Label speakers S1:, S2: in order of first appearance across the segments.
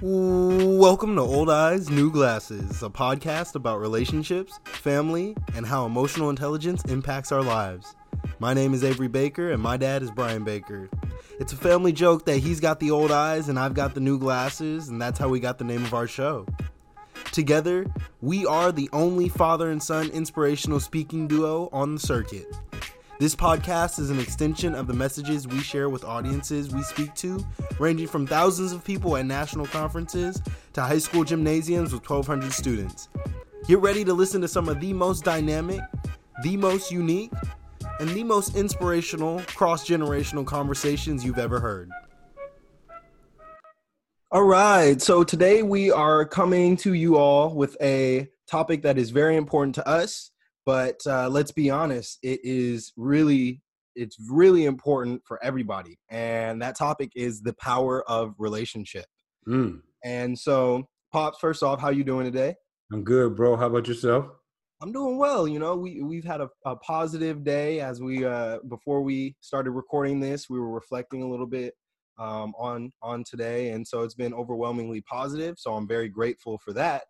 S1: Welcome to Old Eyes, New Glasses, a podcast about relationships, family, and how emotional intelligence impacts our lives. My name is Avery Baker, and my dad is Brian Baker. It's a family joke that he's got the old eyes and I've got the new glasses, and that's how we got the name of our show. Together, we are the only father and son inspirational speaking duo on the circuit. This podcast is an extension of the messages we share with audiences we speak to, ranging from thousands of people at national conferences to high school gymnasiums with 1,200 students. Get ready to listen to some of the most dynamic, the most unique, and the most inspirational cross generational conversations you've ever heard. All right, so today we are coming to you all with a topic that is very important to us, but uh, let's be honest, it is really it's really important for everybody, and that topic is the power of relationship.
S2: Mm,
S1: And so, pops, first off, how you doing today?
S2: I'm good, bro. How about yourself?
S1: I'm doing well. You know, we we've had a, a positive day as we uh before we started recording this, we were reflecting a little bit um on on today and so it's been overwhelmingly positive. So I'm very grateful for that.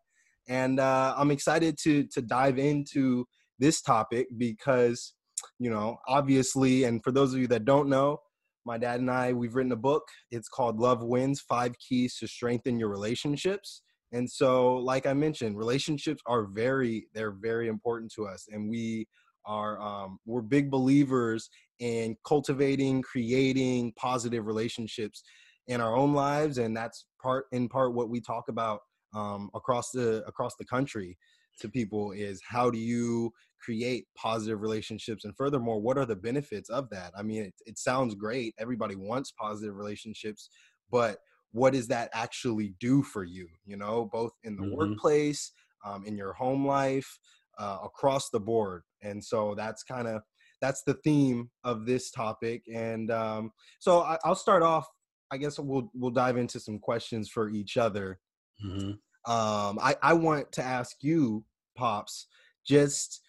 S1: And uh I'm excited to to dive into this topic because you know, obviously and for those of you that don't know, my dad and I we've written a book. It's called Love Wins: 5 Keys to Strengthen Your Relationships. And so, like I mentioned, relationships are very, they're very important to us. And we are, um, we're big believers in cultivating, creating positive relationships in our own lives. And that's part, in part, what we talk about um, across the, across the country to people is how do you create positive relationships and furthermore what are the benefits of that? I mean it, it sounds great everybody wants positive relationships but what does that actually do for you you know both in the
S2: Mhm.
S1: workplace um, in your home life uh, across the board and so that's kind of that's the theme of this topic and um, so I, i'll start off i guess we'll we'll dive into some questions for each other.
S2: Hmm
S1: um, I, I want to ask you pops just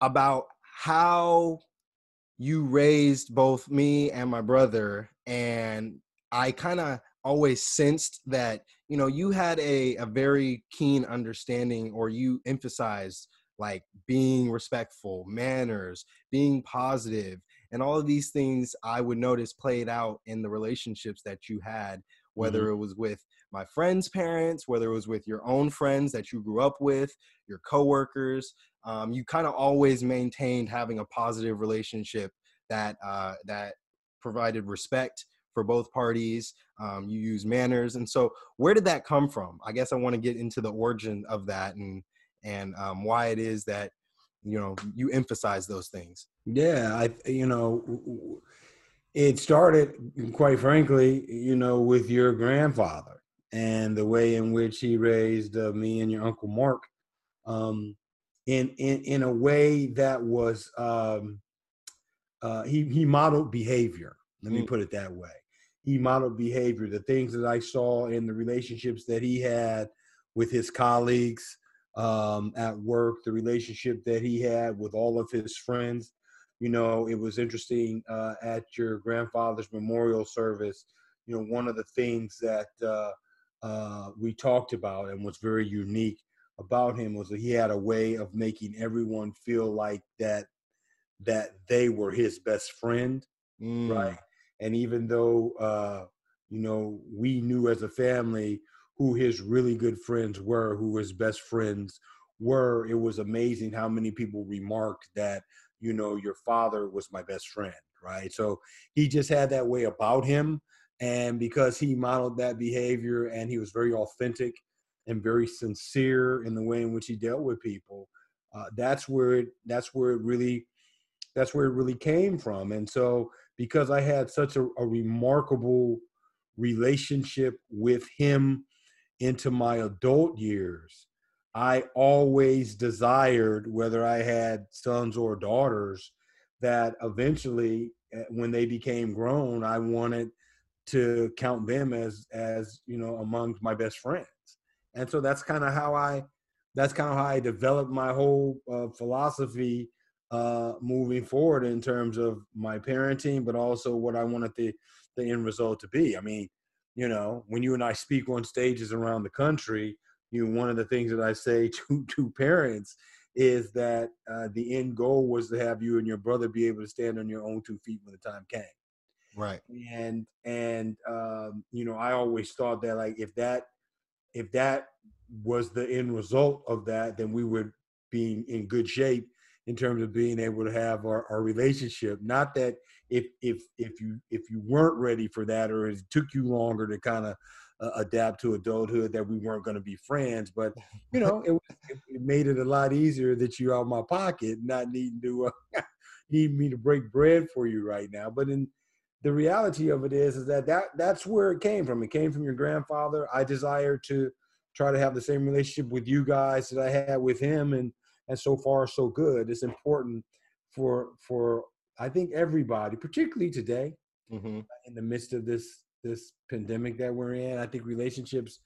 S1: about how you raised both me and my brother and i kind of always sensed that you know you had a, a very keen understanding or you emphasized like being respectful manners being positive and all of these things i would notice played out in the relationships that you had mm-hmm. whether it was with my friends parents whether it was with your own friends that you grew up with your coworkers um, you kind of always maintained having a positive relationship that uh, that provided respect for both parties. Um, you use manners, and so where did that come from? I guess I want to get into the origin of that and and um, why it is that you know you emphasize those things.
S2: Yeah, I you know it started quite frankly, you know, with your grandfather and the way in which he raised uh, me and your uncle Mark, um, in in in a way that was um, uh, he he modeled behavior. Let me
S1: Mm.
S2: put it that way. He modeled behavior. The things that I saw in the relationships that he had with his colleagues um, at work, the relationship that he had with all of his friends. You know, it was interesting uh, at your grandfather's memorial service. You know, one of the things that uh, we talked about and was very unique about him was that he had a way of making everyone feel like that that they were his best friend
S1: Mm,
S2: right? And even though uh you know we knew as a family who his really good friends were who his best friends were it was amazing how many people remarked that you know your father was my best friend right? So he just had that way about him and because he modeled that behavior and he was very authentic and very sincere in the way in which he dealt with people uh, that's where it that's where it really that's where it really came from. And so because i had such a, a remarkable relationship with him into my adult years i always desired whether i had sons or daughters that eventually eh, when they became grown i wanted to count them as as you know among my best friends and so that's kind of how i that's kind of how i developed my whole uh, philosophy uh, moving forward in terms of my parenting, but also what I wanted the the end result to be. I mean, you know, when you and I speak on stages around the country, you know, one of the things that I say to to parents is that uh, the end goal was to have you and your brother be able to stand on your own two feet when the time came.
S1: Right.
S2: And and um, you know, I always thought that like if that if that was the end result of that, then we would be in good shape in terms of being able to have our, our relationship. Not that if if if you if you weren't ready for that or it took you longer to kind of uh, adapt to adulthood that we weren't going to be friends but you know it, it, made it a lot easier that you're out of my pocket not needing to uh, need me to break bread for you right now but in the reality of it is is that, that that's where it came from it came from your grandfather i desire to try to have the same relationship with you guys that i had with him and and so far so good it's important for for i think everybody particularly today mm-hmm. in the midst of this this pandemic that we're in. I think relationships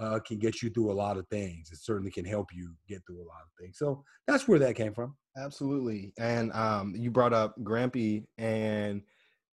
S2: uh, can get you through a lot of things. It certainly can help you get through a lot of things. So that's where that came from.
S1: Absolutely. And um, you brought up Grampy, and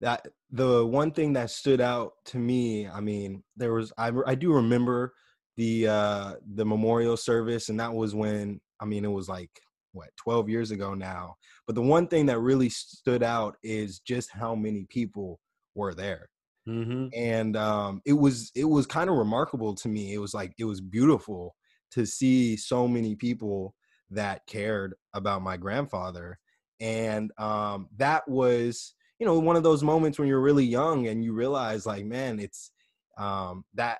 S1: that the one thing that stood out to me. I mean, there was I I do remember the uh, the memorial service, and that was when I mean it was like what 12 years ago now. But the one thing that really stood out is just how many people were there Mm-hmm. And um, it was it was kind of remarkable to me. It was like it was beautiful to see so many people that cared about my grandfather, and um, that was you know one of those moments when you're really young and you realize like man, it's um, that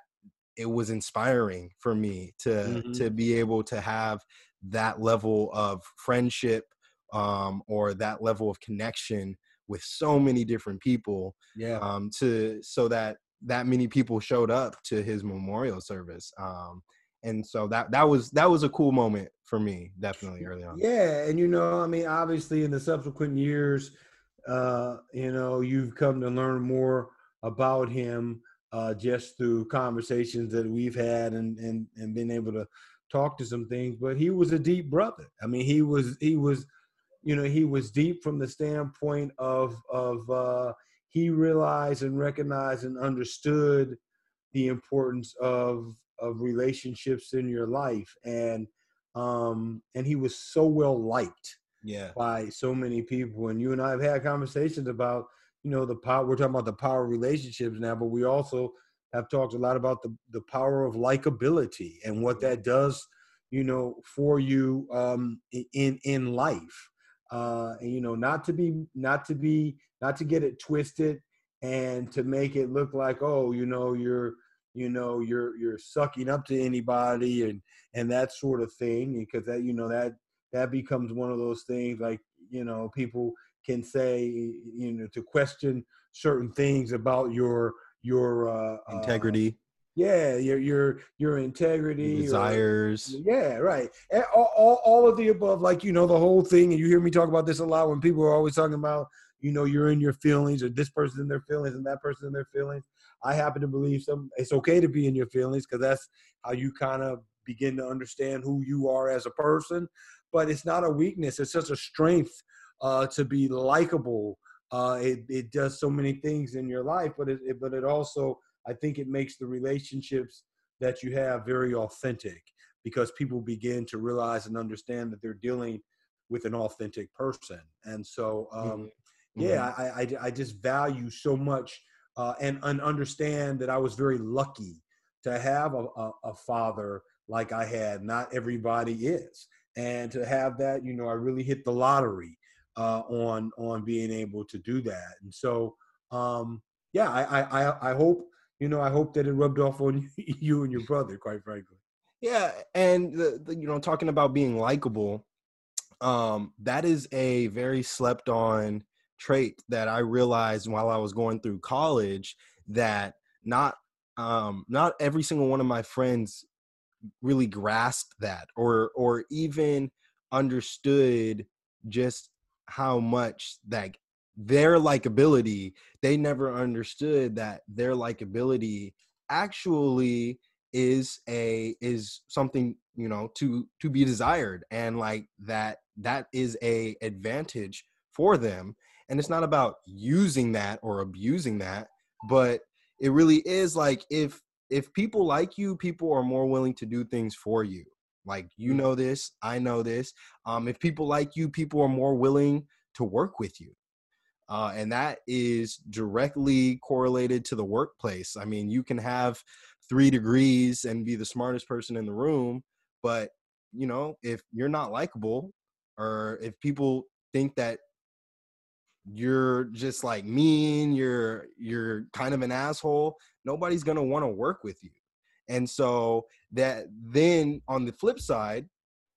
S1: it was inspiring for me to mm-hmm. to be able to have that level of friendship um, or that level of connection with so many different people
S2: yeah
S1: um to so that that many people showed up to his memorial service um and so that that was that was a cool moment for me definitely early on
S2: yeah and you know i mean obviously in the subsequent years uh you know you've come to learn more about him uh just through conversations that we've had and and and been able to talk to some things but he was a deep brother. I mean he was he was you know he was deep from the standpoint of of uh, he realized and recognized and understood the importance of of relationships in your life. And um and he was so well liked
S1: yeah
S2: by so many people and you and I have had conversations about you know the power we're talking about the power of relationships now but we also have talked a lot about the the power of likability and what that does you know for you um in in life uh, and, you know, not to be, not to be, not to get it twisted and to make it look like, oh, you know, you're, you know, you're, you're sucking up to anybody and, and that sort of thing. Because that, you know, that, that becomes one of those things like, you know, people can say, you know, to question certain things about your, your, uh,
S1: integrity. Uh,
S2: yeah, your your your integrity,
S1: desires.
S2: Or, yeah, right. All, all, all of the above, like you know, the whole thing. And you hear me talk about this a lot when people are always talking about, you know, you're in your feelings, or this person in their feelings, and that person in their feelings. I happen to believe some. It's okay to be in your feelings because that's how you kind of begin to understand who you are as a person. But it's not a weakness; it's just a strength uh, to be likable. Uh, it it does so many things in your life, but it, it but it also I think it makes the relationships that you have very authentic because people begin to realize and understand that they're dealing with an authentic person. And so, um, mm-hmm. yeah, mm-hmm. I, I, I, just value so much uh, and, and understand that I was very lucky to have a, a, a father like I had. Not everybody is. And to have that, you know, I really hit the lottery uh, on on being able to do that. And so, um, yeah, I, I I hope you know, I hope that it rubbed off on you and your brother, quite frankly.
S1: Yeah, and the, the, you know, talking about being likable, um, that is a very slept on trait that I realized while I was going through college that not um, not every single one of my friends really grasped that or or even understood just how much that their likability they never understood that their likability actually is a is something you know to to be desired and like that that is a advantage for them. And it's not about using that or abusing that but it really is like if if people like you, people are more willing to do things for you. Like you
S2: Mm.
S1: know this, I know this. Um, if people like you, people are more willing to work with you. Uh, and that is directly correlated to the workplace. I mean, you can have three degrees and be the smartest person in the room, but you know, if you're not likable, or if people think that you're just like mean, you're you're kind of an asshole, nobody's gonna want to work with you. And so that then on the flip side,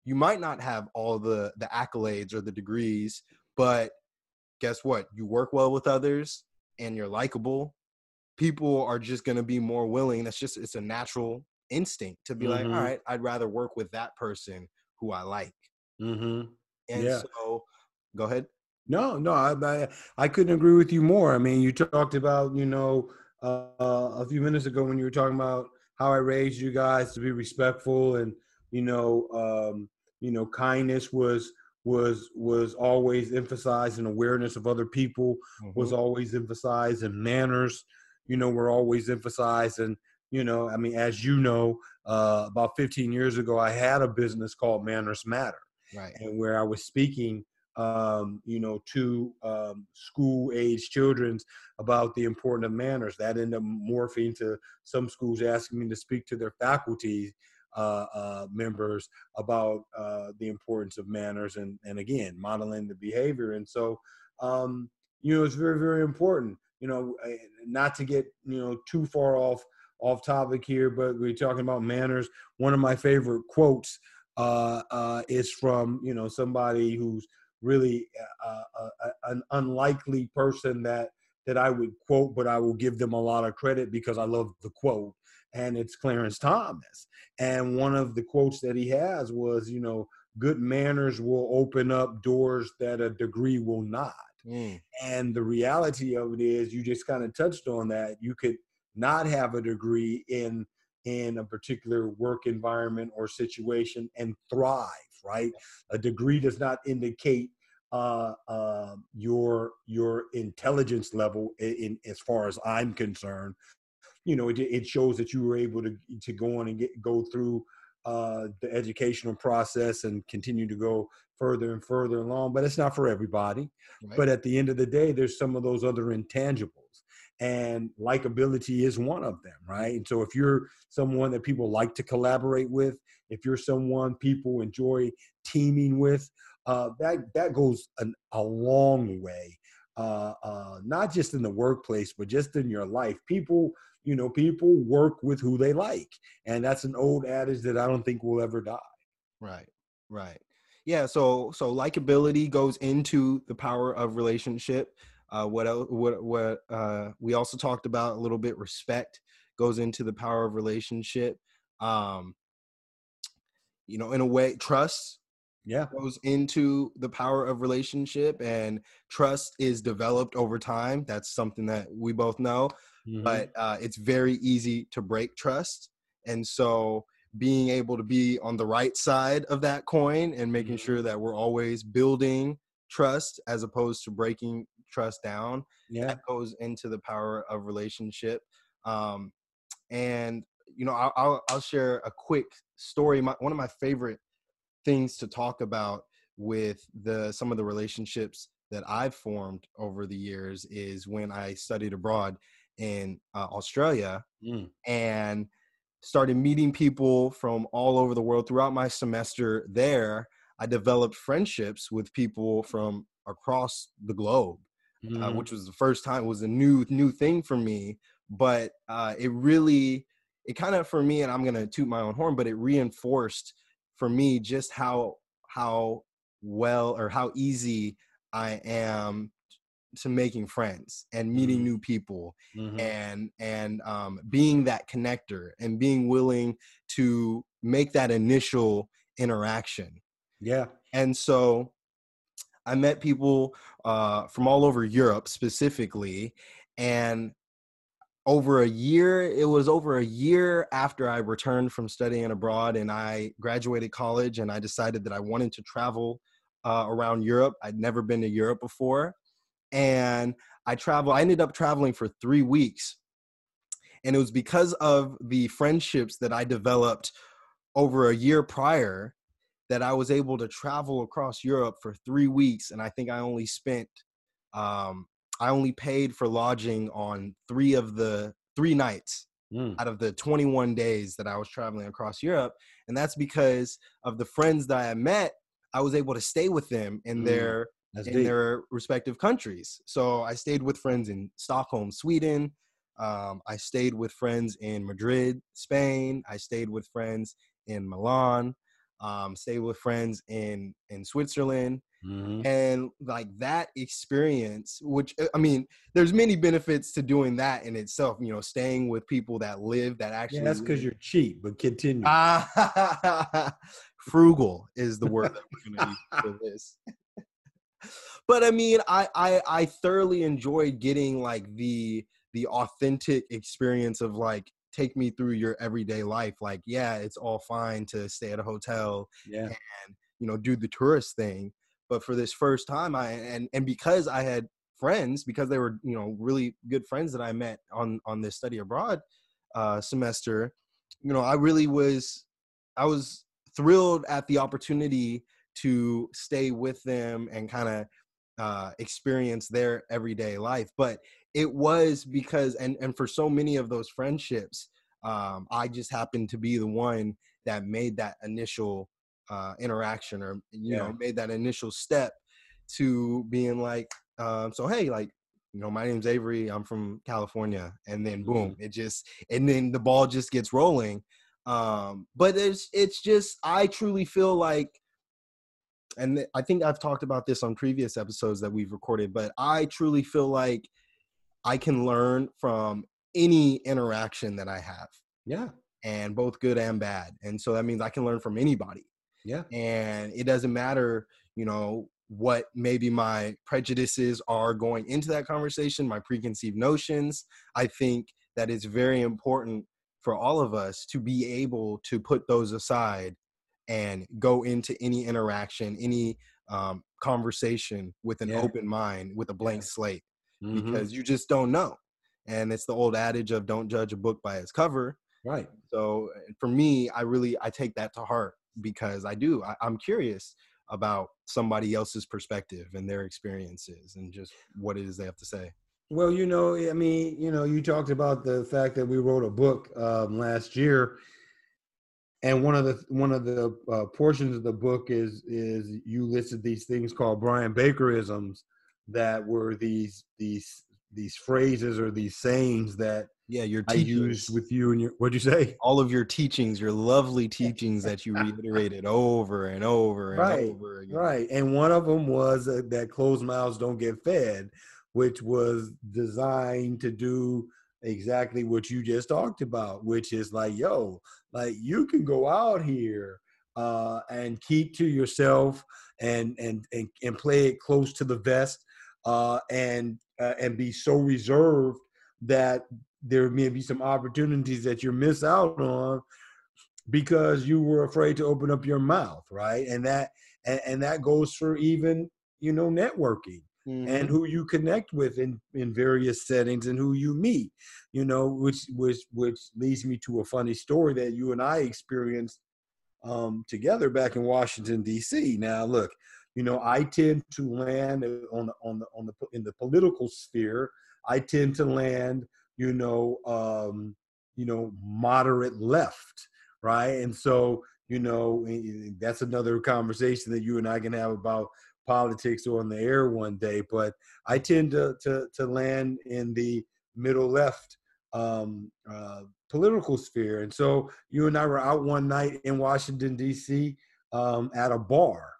S1: you might not have all the the accolades or the degrees, but guess what? You work well with others and you're likable. People are just going to be more willing. That's just it's a natural instinct to be like,
S2: Mhm.
S1: all right, I'd rather work with that person who I like.
S2: Mm-hmm.
S1: And
S2: Yeah.
S1: so, go ahead.
S2: No, no, I, I I couldn't agree with you more. I mean, you talked about you know uh, a few minutes ago when you were talking about how I raised you guys to be respectful and you know um, you know kindness was was was always emphasized and awareness of other people was
S1: Mhm.
S2: always emphasized and manners you know were always emphasized and you know I mean as you know uh, about 15 years ago I had a business called Manners Matter
S1: right.
S2: and where I was speaking, um, you know, to um, school age children's about the importance of manners. That ended up morphing to some schools asking me to speak to their faculty uh, uh, members about uh, the importance of manners and, and again, modeling the behavior. And so, um, you know, it's very, very important, you know, eh, not to get, you know, too far off off topic here, but we're talking about manners. One of my favorite quotes uh, uh, is from you know somebody who's really uh, uh, uh, an unlikely person that that I would quote, but I will give them a lot of credit because I love the quote, and it's Clarence Thomas. And one of the quotes that he has was, you know, good manners will open up doors that a degree will not.
S1: Mm,
S2: And the reality of it is, you just kind of touched on that. You could not have a degree in in a particular work environment or situation and thrive. Right? A degree does not indicate uh, uh, your your intelligence level in, in as far as I'm concerned. You know, it, it shows that you were able to to go on and get go through uh, the educational process and continue to go further and further along. But it's not for everybody
S1: right.
S2: but at the end of the day there's some of those other intangibles and likability is one of them right and so if you're someone that people like to collaborate with if you're someone people enjoy teaming with uh, that that goes an, a long way uh, uh, not just in the workplace but just in your life people you know people work with who they like and that's an old adage that i don't think will ever die
S1: Right. Right. Yeah. So so likability goes into the power of relationship. Uh, what? What what? Uh, we also talked about a little bit. Respect goes into the power of relationship. Um, you know, in a way, trust
S2: yeah
S1: goes into the power of relationship, and trust is developed over time. That's something that we both know
S2: Mhm.
S1: but uh, it's very easy to break trust. And so being able to be on the right side of that coin and making
S2: Mhm.
S1: sure that we're always building trust as opposed to breaking trust down
S2: yeah.
S1: that goes into the power of relationship um, and you know I'll, I'll, I'll share a quick story my, one of my favorite things to talk about with the some of the relationships that i've formed over the years is when i studied abroad in uh, australia
S2: Mm.
S1: and started meeting people from all over the world throughout my semester there. I developed friendships with people from across the globe uh,
S2: Mhm.
S1: which was the first time it was a new new thing for me but uh, it really it kind of for me and i'm gonna toot my own horn but it reinforced for me just how how well or how easy i am to making friends and meeting
S2: Mhm.
S1: new people
S2: Mhm.
S1: and and um, being that connector and being willing to make that initial interaction
S2: yeah
S1: and so I met people uh, from all over Europe specifically, and over a year, it was over a year after I returned from studying abroad and I graduated college, and I decided that I wanted to travel uh, around Europe. I'd never been to Europe before, and I traveled. I ended up traveling for three weeks, and it was because of the friendships that I developed over a year prior that I was able to travel across Europe for three weeks, and I think I only spent, um, I only paid for lodging on three of the three nights mm. out of the 21 days that I was traveling across Europe, and that's because of the friends that I met. I was able to stay with them in mm. their that's in deep. their respective countries. So I stayed with friends in Stockholm, Sweden. Um, I stayed with friends in Madrid, Spain. I stayed with friends in Milan um, stay with friends in in Switzerland, mm-hmm. and like that experience. Which uh, I mean, there's many benefits to doing that in itself. You know, staying with people that live that actually. Yeah,
S2: that's because you're cheap. But continue.
S1: frugal is the word that we're gonna use for this. but I mean, I, I I thoroughly enjoyed getting like the the authentic experience of like take me through your everyday life like yeah it's all fine to stay at a hotel
S2: yeah.
S1: and you know do the tourist thing but for this first time i and and because i had friends because they were you know really good friends that i met on on this study abroad uh semester you know i really was i was thrilled at the opportunity to stay with them and kind of uh, experience their everyday life. But it was because, and and for so many of those friendships, um, I just happened to be the one that made that initial uh, interaction, or you yeah. know, made that initial step to being like, um, so hey, like you know, my name's Avery. I'm from California, and then boom, mm-hmm. it just, and then the ball just gets rolling. Um, but it's it's just I truly feel like and I think I've talked about this on previous episodes that we've recorded, but I truly feel like I can learn from any interaction that I have.
S2: Yeah.
S1: And both good and bad. And so that means I can learn from anybody.
S2: Yeah.
S1: And it doesn't matter, you know, what maybe my prejudices are going into that conversation, my preconceived notions. I think that it's very important for all of us to be able to put those aside and go into any interaction, any um, conversation with an yeah. open mind, with a blank yeah. slate, mm-hmm. because you just don't know. And it's the old adage of don't judge a book by its cover.
S2: Right.
S1: So eh, for me, I really I take that to heart because I do. I, I'm curious about somebody else's perspective and their experiences and just what it is they have to say.
S2: Well, you know, I mean, you know, you talked about the fact that we wrote a book um, last year, and one of the one of the uh, portions of the book is is you listed these things called Brian Bakerisms that were these these these phrases or these sayings that
S1: yeah your
S2: I used with you and your what'd you say?
S1: All of your teachings your lovely teachings that you reiterated over and over and
S2: right,
S1: over
S2: again. right and one of them was uh, that closed mouths don't get fed which was designed to do exactly what you just talked about, which is like, yo, like you can go out here uh, and keep to yourself and and and, and play it close to the vest uh, and uh, and be so reserved that there may be some opportunities that you miss out on because you were afraid to open up your mouth, right? And that and, and that goes for even you know networking mm-hmm. and who you connect with in, in various settings and who you meet, you know, which which which leads me to a funny story that you and I experienced um, together back in Washington D.C. Now, look, you know, I tend to land on the on the on the in the political sphere. I tend to land, you know, um, you know, moderate left, right? And so, you know, that's another conversation that you and I can have about politics on the air one day, but I tend to to, to land in the middle left um, uh, political sphere. And so you and I were out one night in Washington D.C. Um, at a bar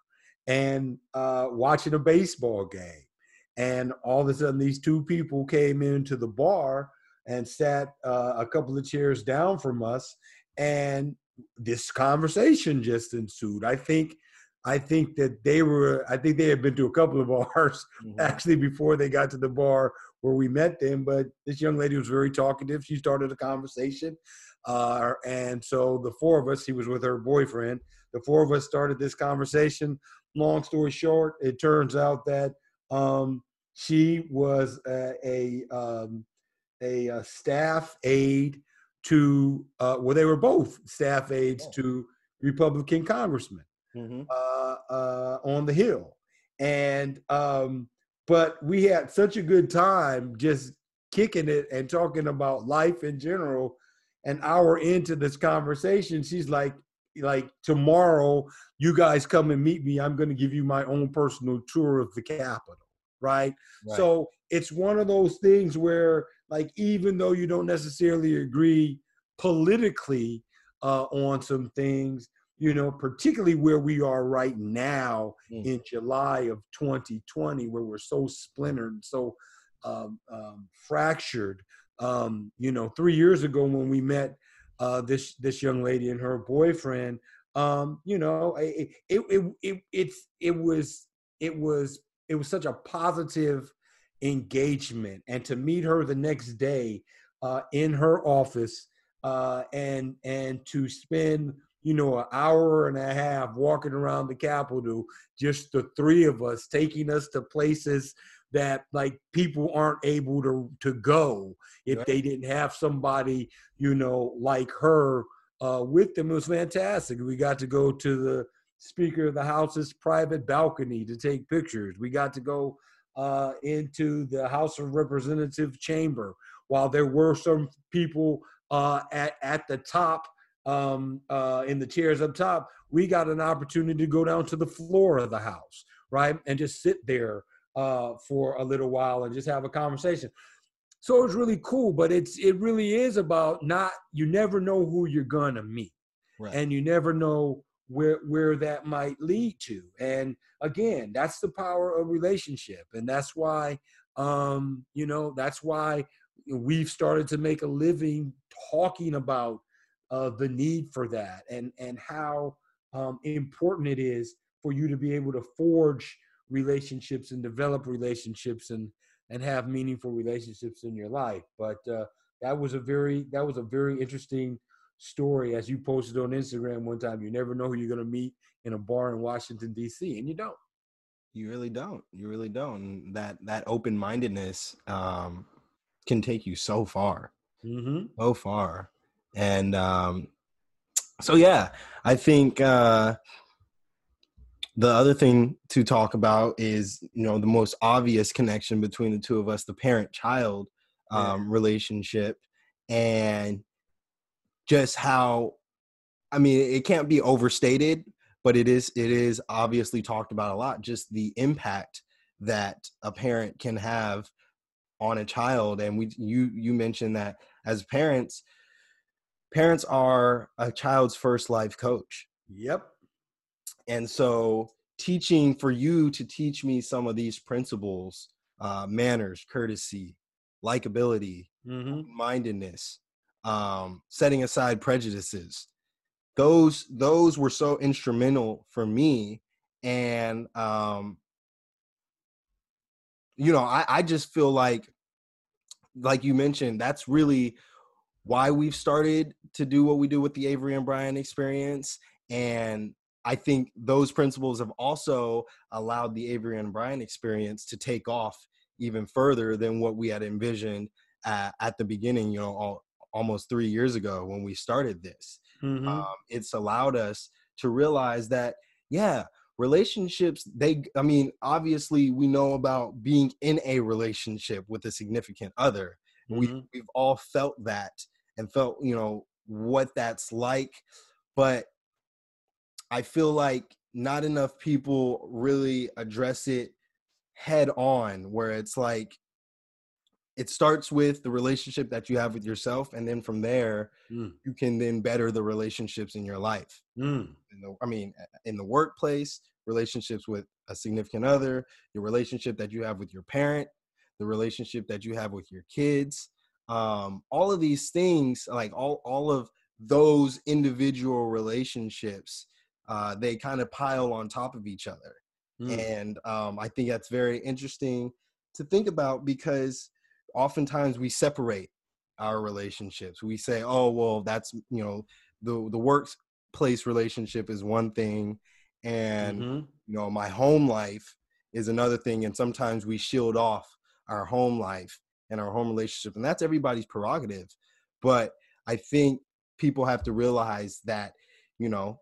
S2: and uh, watching a baseball game, and all of a sudden these two people came into the bar and sat uh, a couple of chairs down from us, and this conversation just ensued. I think I think that they were, I think they had been to a couple of bars mm-hmm. actually before they got to the bar where we met them. But this young lady was very talkative. She started a conversation. Uh, and so the four of us, he was with her boyfriend, the four of us started this conversation. Long story short, it turns out that um, she was a, a, um, a, a staff aide to uh, well, they were both staff aides to Republican congressmen
S1: Mm-hmm.
S2: uh, uh, on the Hill, and um, but we had such a good time just kicking it and talking about life in general. An hour into this conversation, she's like, like tomorrow, you guys come and meet me. I'm going to give you my own personal tour of the Capitol, right?
S1: Right.
S2: So it's one of those things where, like, even though you don't necessarily agree politically uh, on some things, you know, particularly where we are right now
S1: Mm.
S2: in July of 2020, where we're so splintered, so um, um, fractured. Um, you know, three years ago when we met uh, this this young lady and her boyfriend, um, you know, it it, it it it's it was it was it was such a positive engagement, and to meet her the next day uh, in her office uh, and and to spend you know an hour and a half walking around the Capitol, just the three of us, taking us to places that like people aren't able to to go if
S1: Right.
S2: they didn't have somebody you know like her uh, with them. It was fantastic. We got to go to the Speaker of the House's private balcony to take pictures. We got to go uh, into the House of Representative chamber while there were some people uh, at, at the top um, uh, in the chairs up top, we got an opportunity to go down to the floor of the house, right, and just sit there uh, for a little while and just have a conversation. So it was really cool, but it's it really is about not you never know who you're gonna meet,
S1: Right.
S2: and you never know where where that might lead to. And again, that's the power of relationship, and that's why um, you know that's why we've started to make a living talking about uh, the need for that and and how um, important it is for you to be able to forge relationships and develop relationships and and have meaningful relationships in your life. But uh, that was a very that was a very interesting story as you posted on Instagram one time. You never know who you're going to meet in a bar in Washington D.C. and you don't.
S1: You really don't. You really don't. That that open mindedness um, can take you so far,
S2: Mm-hmm.
S1: so far. And um, so yeah, I think uh, the other thing to talk about is you know the most obvious connection between the two of us, the parent child um, relationship, and just how I mean it can't be overstated, but it is it is obviously talked about a lot. Just the impact that a parent can have on a child, and we you you mentioned that as parents, parents are a child's first life coach,
S2: Yep.
S1: And so teaching for you to teach me some of these principles, uh, manners, courtesy, likability,
S2: Mm-hmm.
S1: mindedness, um, setting aside prejudices. Those those were so instrumental for me, and um, you know, I, I just feel like, like you mentioned, that's really why we've started to do what we do with the Avery and Brian experience, and I think those principles have also allowed the Avery and Brian experience to take off even further than what we had envisioned at, at the beginning, you know, all, almost three years ago when we started this.
S2: Mm-hmm.
S1: Um, it's allowed us to realize that, yeah, relationships, they, I mean, obviously we know about being in a relationship with a significant other. We,
S2: Mhm.
S1: we've all felt that and felt, you know, what that's like. But I feel like not enough people really address it head on, where it's like, it starts with the relationship that you have with yourself and then from there
S2: Mm.
S1: you can then better the relationships in your life
S2: Mm.
S1: in the, i mean in the workplace relationships with a significant other your relationship that you have with your parent the relationship that you have with your kids um, all of these things like all, all of those individual relationships uh, they kind of pile on top of each other
S2: Mm.
S1: and um, i think that's very interesting to think about because oftentimes we separate our relationships we say oh well that's you know the the workplace relationship is one thing and
S2: Mhm.
S1: you know my home life is another thing and sometimes we shield off our home life and our home relationship and that's everybody's prerogative but i think people have to realize that you know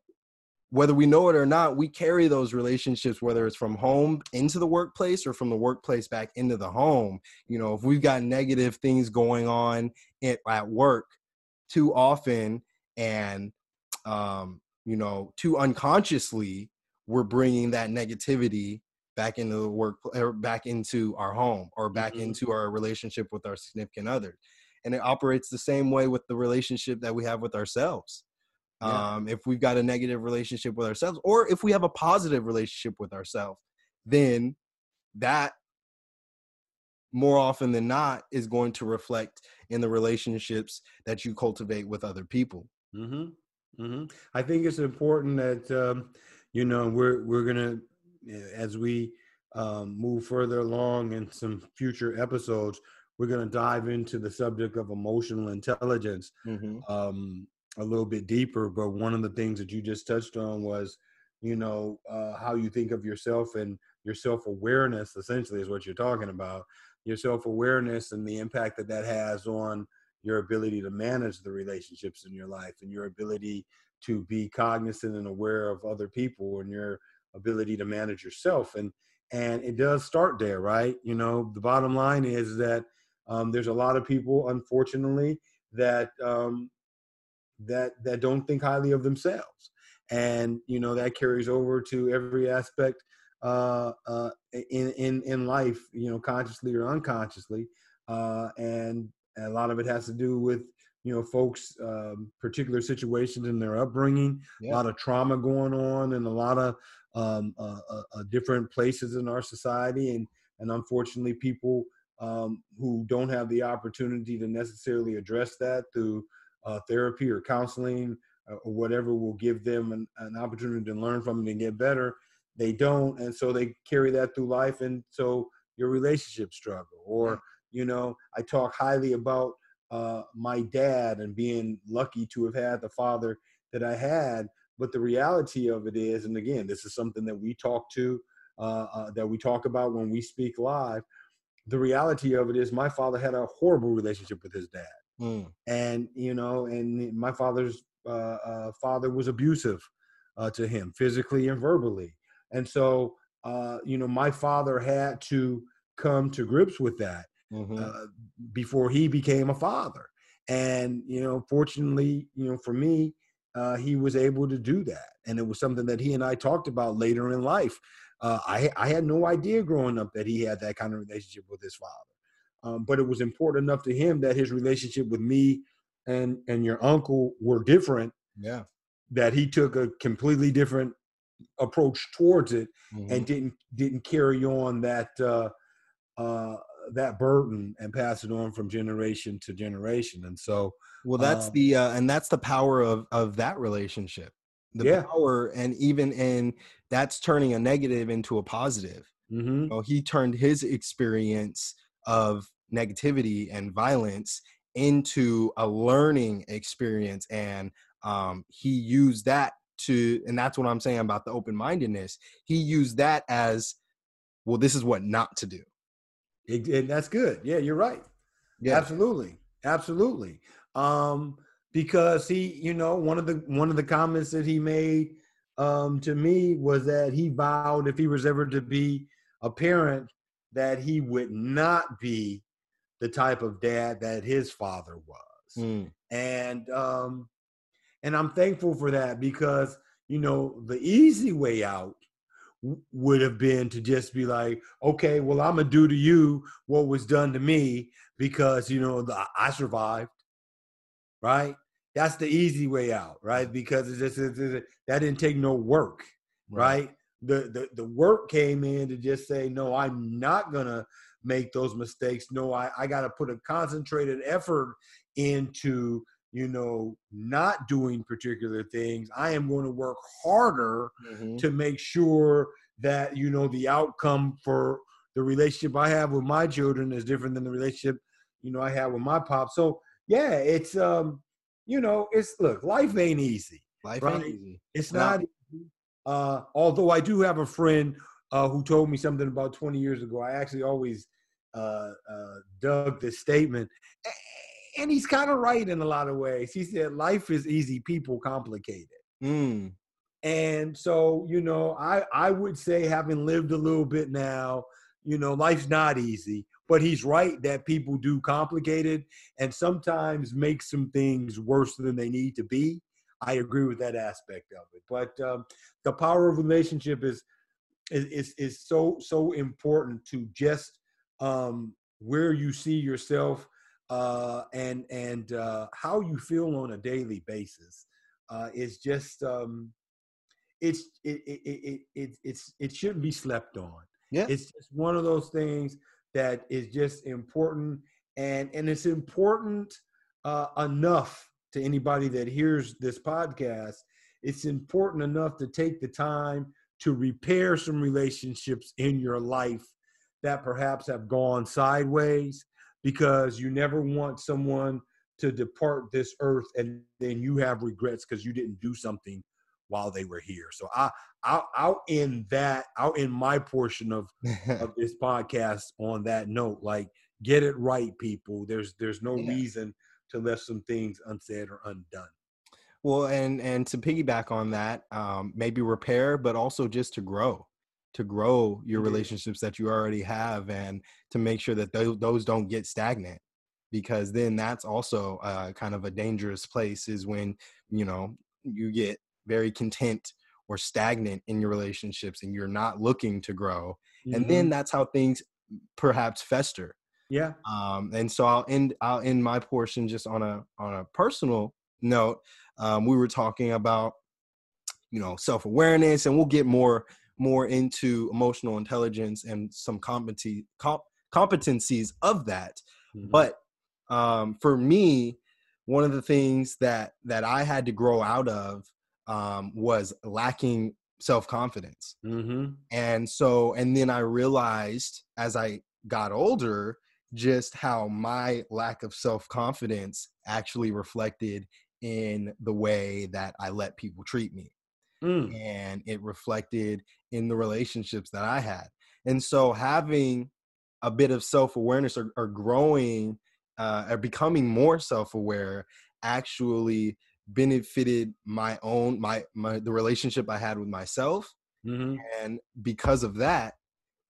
S1: whether we know it or not we carry those relationships whether it's from home into the workplace or from the workplace back into the home. You know if we've got negative things going on at, at work too often and um you know too unconsciously we're bringing that negativity back into the work or back into our home or back mm-hmm. into our relationship with our significant other. And it operates the same way with the relationship that we have with ourselves yeah. um, if we've got a negative relationship with ourselves or if we have a positive relationship with ourselves then that more often than not is going to reflect in the relationships that you cultivate with other people
S2: mm-hmm. Mm-hmm. i think it's important that um, you know we're we're gonna as we um, move further along in some future episodes we're going to dive into the subject of emotional intelligence mm-hmm. um, a little bit deeper. But one of the things that you just touched on was, you know, uh, how you think of yourself and your self awareness. Essentially, is what you're talking about. Your self awareness and the impact that that has on your ability to manage the relationships in your life and your ability to be cognizant and aware of other people and your ability to manage yourself and and it does start there right you know the bottom line is that um, there's a lot of people, unfortunately, that um, that that don't think highly of themselves, and you know that carries over to every aspect uh, uh, in in in life, you know, consciously or unconsciously, uh, and a lot of it has to do with you know folks um, particular situations in their upbringing yeah. a lot of trauma going on and a lot of um, uh, uh, uh, different places in our society. And and unfortunately people um, who don't have the opportunity to necessarily address that through uh, therapy or counseling uh, or whatever will give them an, an, opportunity to learn from it and get better. They don't, and so they carry that through life, and so your relationship struggle. Or you know, I talk highly about uh, my dad and being lucky to have had the father that I had, but the reality of it is, and again, this is something that we talk to, uh, uh, that we talk about when we speak live the reality of it is my father had a horrible relationship with his dad mm. and you know and my father's uh, uh, father was abusive uh, to him physically and verbally and so uh, you know my father had to come to grips with that mm-hmm. Uh, before he became a father and you know fortunately you know for me uh, he was able to do that and it was something that he and i talked about later in life uh, I, I had no idea growing up that he had that kind of relationship with his father. Um, but it was important enough to him that his relationship with me and and your uncle were different.
S1: Yeah.
S2: That he took a completely different approach towards it mm-hmm. and didn't didn't carry on that uh, uh, that burden and pass it on from generation to generation. And so,
S1: well, that's um, the uh, and that's the power of of that relationship the yeah. power and even in that's turning a negative into a positive mm-hmm. you know, he turned his experience of negativity and violence into a learning experience and um, he used that to and that's what i'm saying about the open-mindedness he used that as well this is what not to do.
S2: It, it, that's good. Yeah you're right. Yeah. Absolutely. Absolutely. Um because he, you know, one of the one of the comments that he made um, to me was that he vowed if he was ever to be a parent that he would not be the type of dad that his father was, mm. and um, and I'm thankful for that because you know the easy way out would have been to just be like, okay, well, I'm gonna do to you what was done to me because you know the, I survived, right? that's the easy way out, right? Because it's just that didn't take no work, right? right? The, the the work came in to just say, no, I'm not gonna make those mistakes. No, I, I gotta put a concentrated effort into you know not doing particular things. I am going to work harder mm-hmm. to make sure that you know the outcome for the relationship I have with my children is different than the relationship you know I have with my pop. So yeah, it's um you know, it's look, life ain't easy.
S1: Life right? ain't easy.
S2: It's not. Uh, although I do have a friend uh, who told me something about 20 years ago. I actually always uh, uh, dug this statement, and he's kind of right in a lot of ways. He said, "Life is easy, people complicated."
S1: Mm.
S2: And so, you know, I I would say, having lived a little bit now, you know, life's not easy. But he's right that people do complicated and sometimes make some things worse than they need to be. I agree with that aspect of it. But um, the power of relationship is is is so so important to just um, where you see yourself uh, and and uh, how you feel on a daily basis uh, is just um, it's it, it, it, it, it's it shouldn't be slept on.
S1: Yeah,
S2: it's just one of those things that is just important and and it's important uh, enough to anybody that hears this podcast. It's important enough to take the time to repair some relationships in your life that perhaps have gone sideways because you never want someone to depart this earth and then you have regrets because you didn't do something while they were here. So I I'll, I'll end that I'll end my portion of of this podcast on that note. Like get it right, people. There's there's no yeah. reason to left some things unsaid or undone.
S1: Well, and and to piggyback on that, um, maybe repair, but also just to grow to grow your relationships that you already have and to make sure that those, those don't get stagnant because then that's also uh, kind of a dangerous place is when you know you get very content or stagnant in your relationships and you're not looking to grow mm-hmm. and then mm-hmm. that's how things perhaps fester
S2: yeah
S1: um, and so i'll end i'll end my portion just on a on a personal note um, we were talking about you know self-awareness and we'll get more more into emotional intelligence and some competency comp- competencies of that mm-hmm. but um, for me one of the things that that i had to grow out of um, was lacking self-confidence
S2: mm-hmm.
S1: and so and then i realized as i got older just how my lack of self-confidence actually reflected in the way that i let people treat me
S2: mm.
S1: and it reflected in the relationships that I had. And so having a bit of self-awareness or, or growing uh, or becoming more self-aware actually benefited my own my my the relationship I had with myself.
S2: Mm-hmm.
S1: And because of that,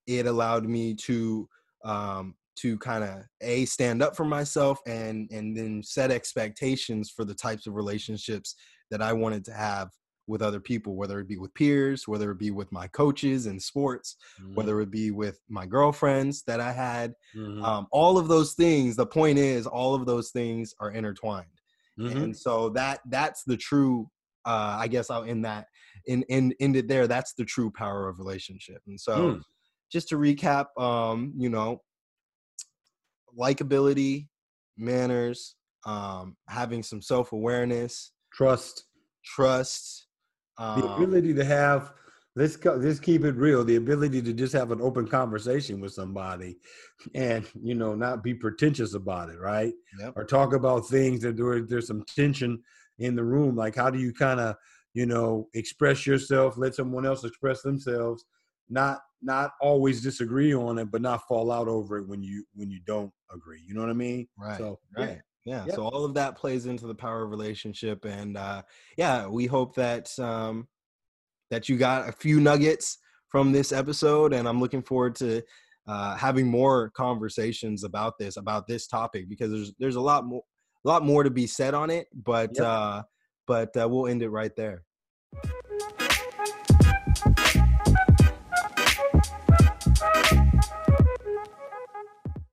S1: it allowed me to um, to kind of a stand up for myself and and then set expectations for the types of relationships that I wanted to have with other people, whether it be with peers, whether it be with my coaches in sports, mm-hmm. whether it be with my girlfriends that I had. Mm-hmm. Um, all of those things. The point is, all of those things are intertwined, mm-hmm. and so that that's the true. Uh, I guess I'll end that in in end it there. That's the true power of relationship. And so, mm. just to recap, um, you know, likability, manners, um, having some self awareness,
S2: trust,
S1: trust
S2: um, the ability to have let's let's keep it real the ability to just have an open conversation with somebody and you know not be pretentious about it right
S1: yep.
S2: or talk about things that there, there's some tension in the room like how do you kind of you know express yourself let someone else express themselves not not always disagree on it but not fall out over it when you when you don't agree you know what i mean
S1: right so right yeah yep. so all of that plays into the power of relationship and uh yeah we hope that um that you got a few nuggets from this episode and i'm looking forward to uh having more conversations about this about this topic because there's there's a lot more a lot more to be said on it but yep. uh but uh, we'll end it right there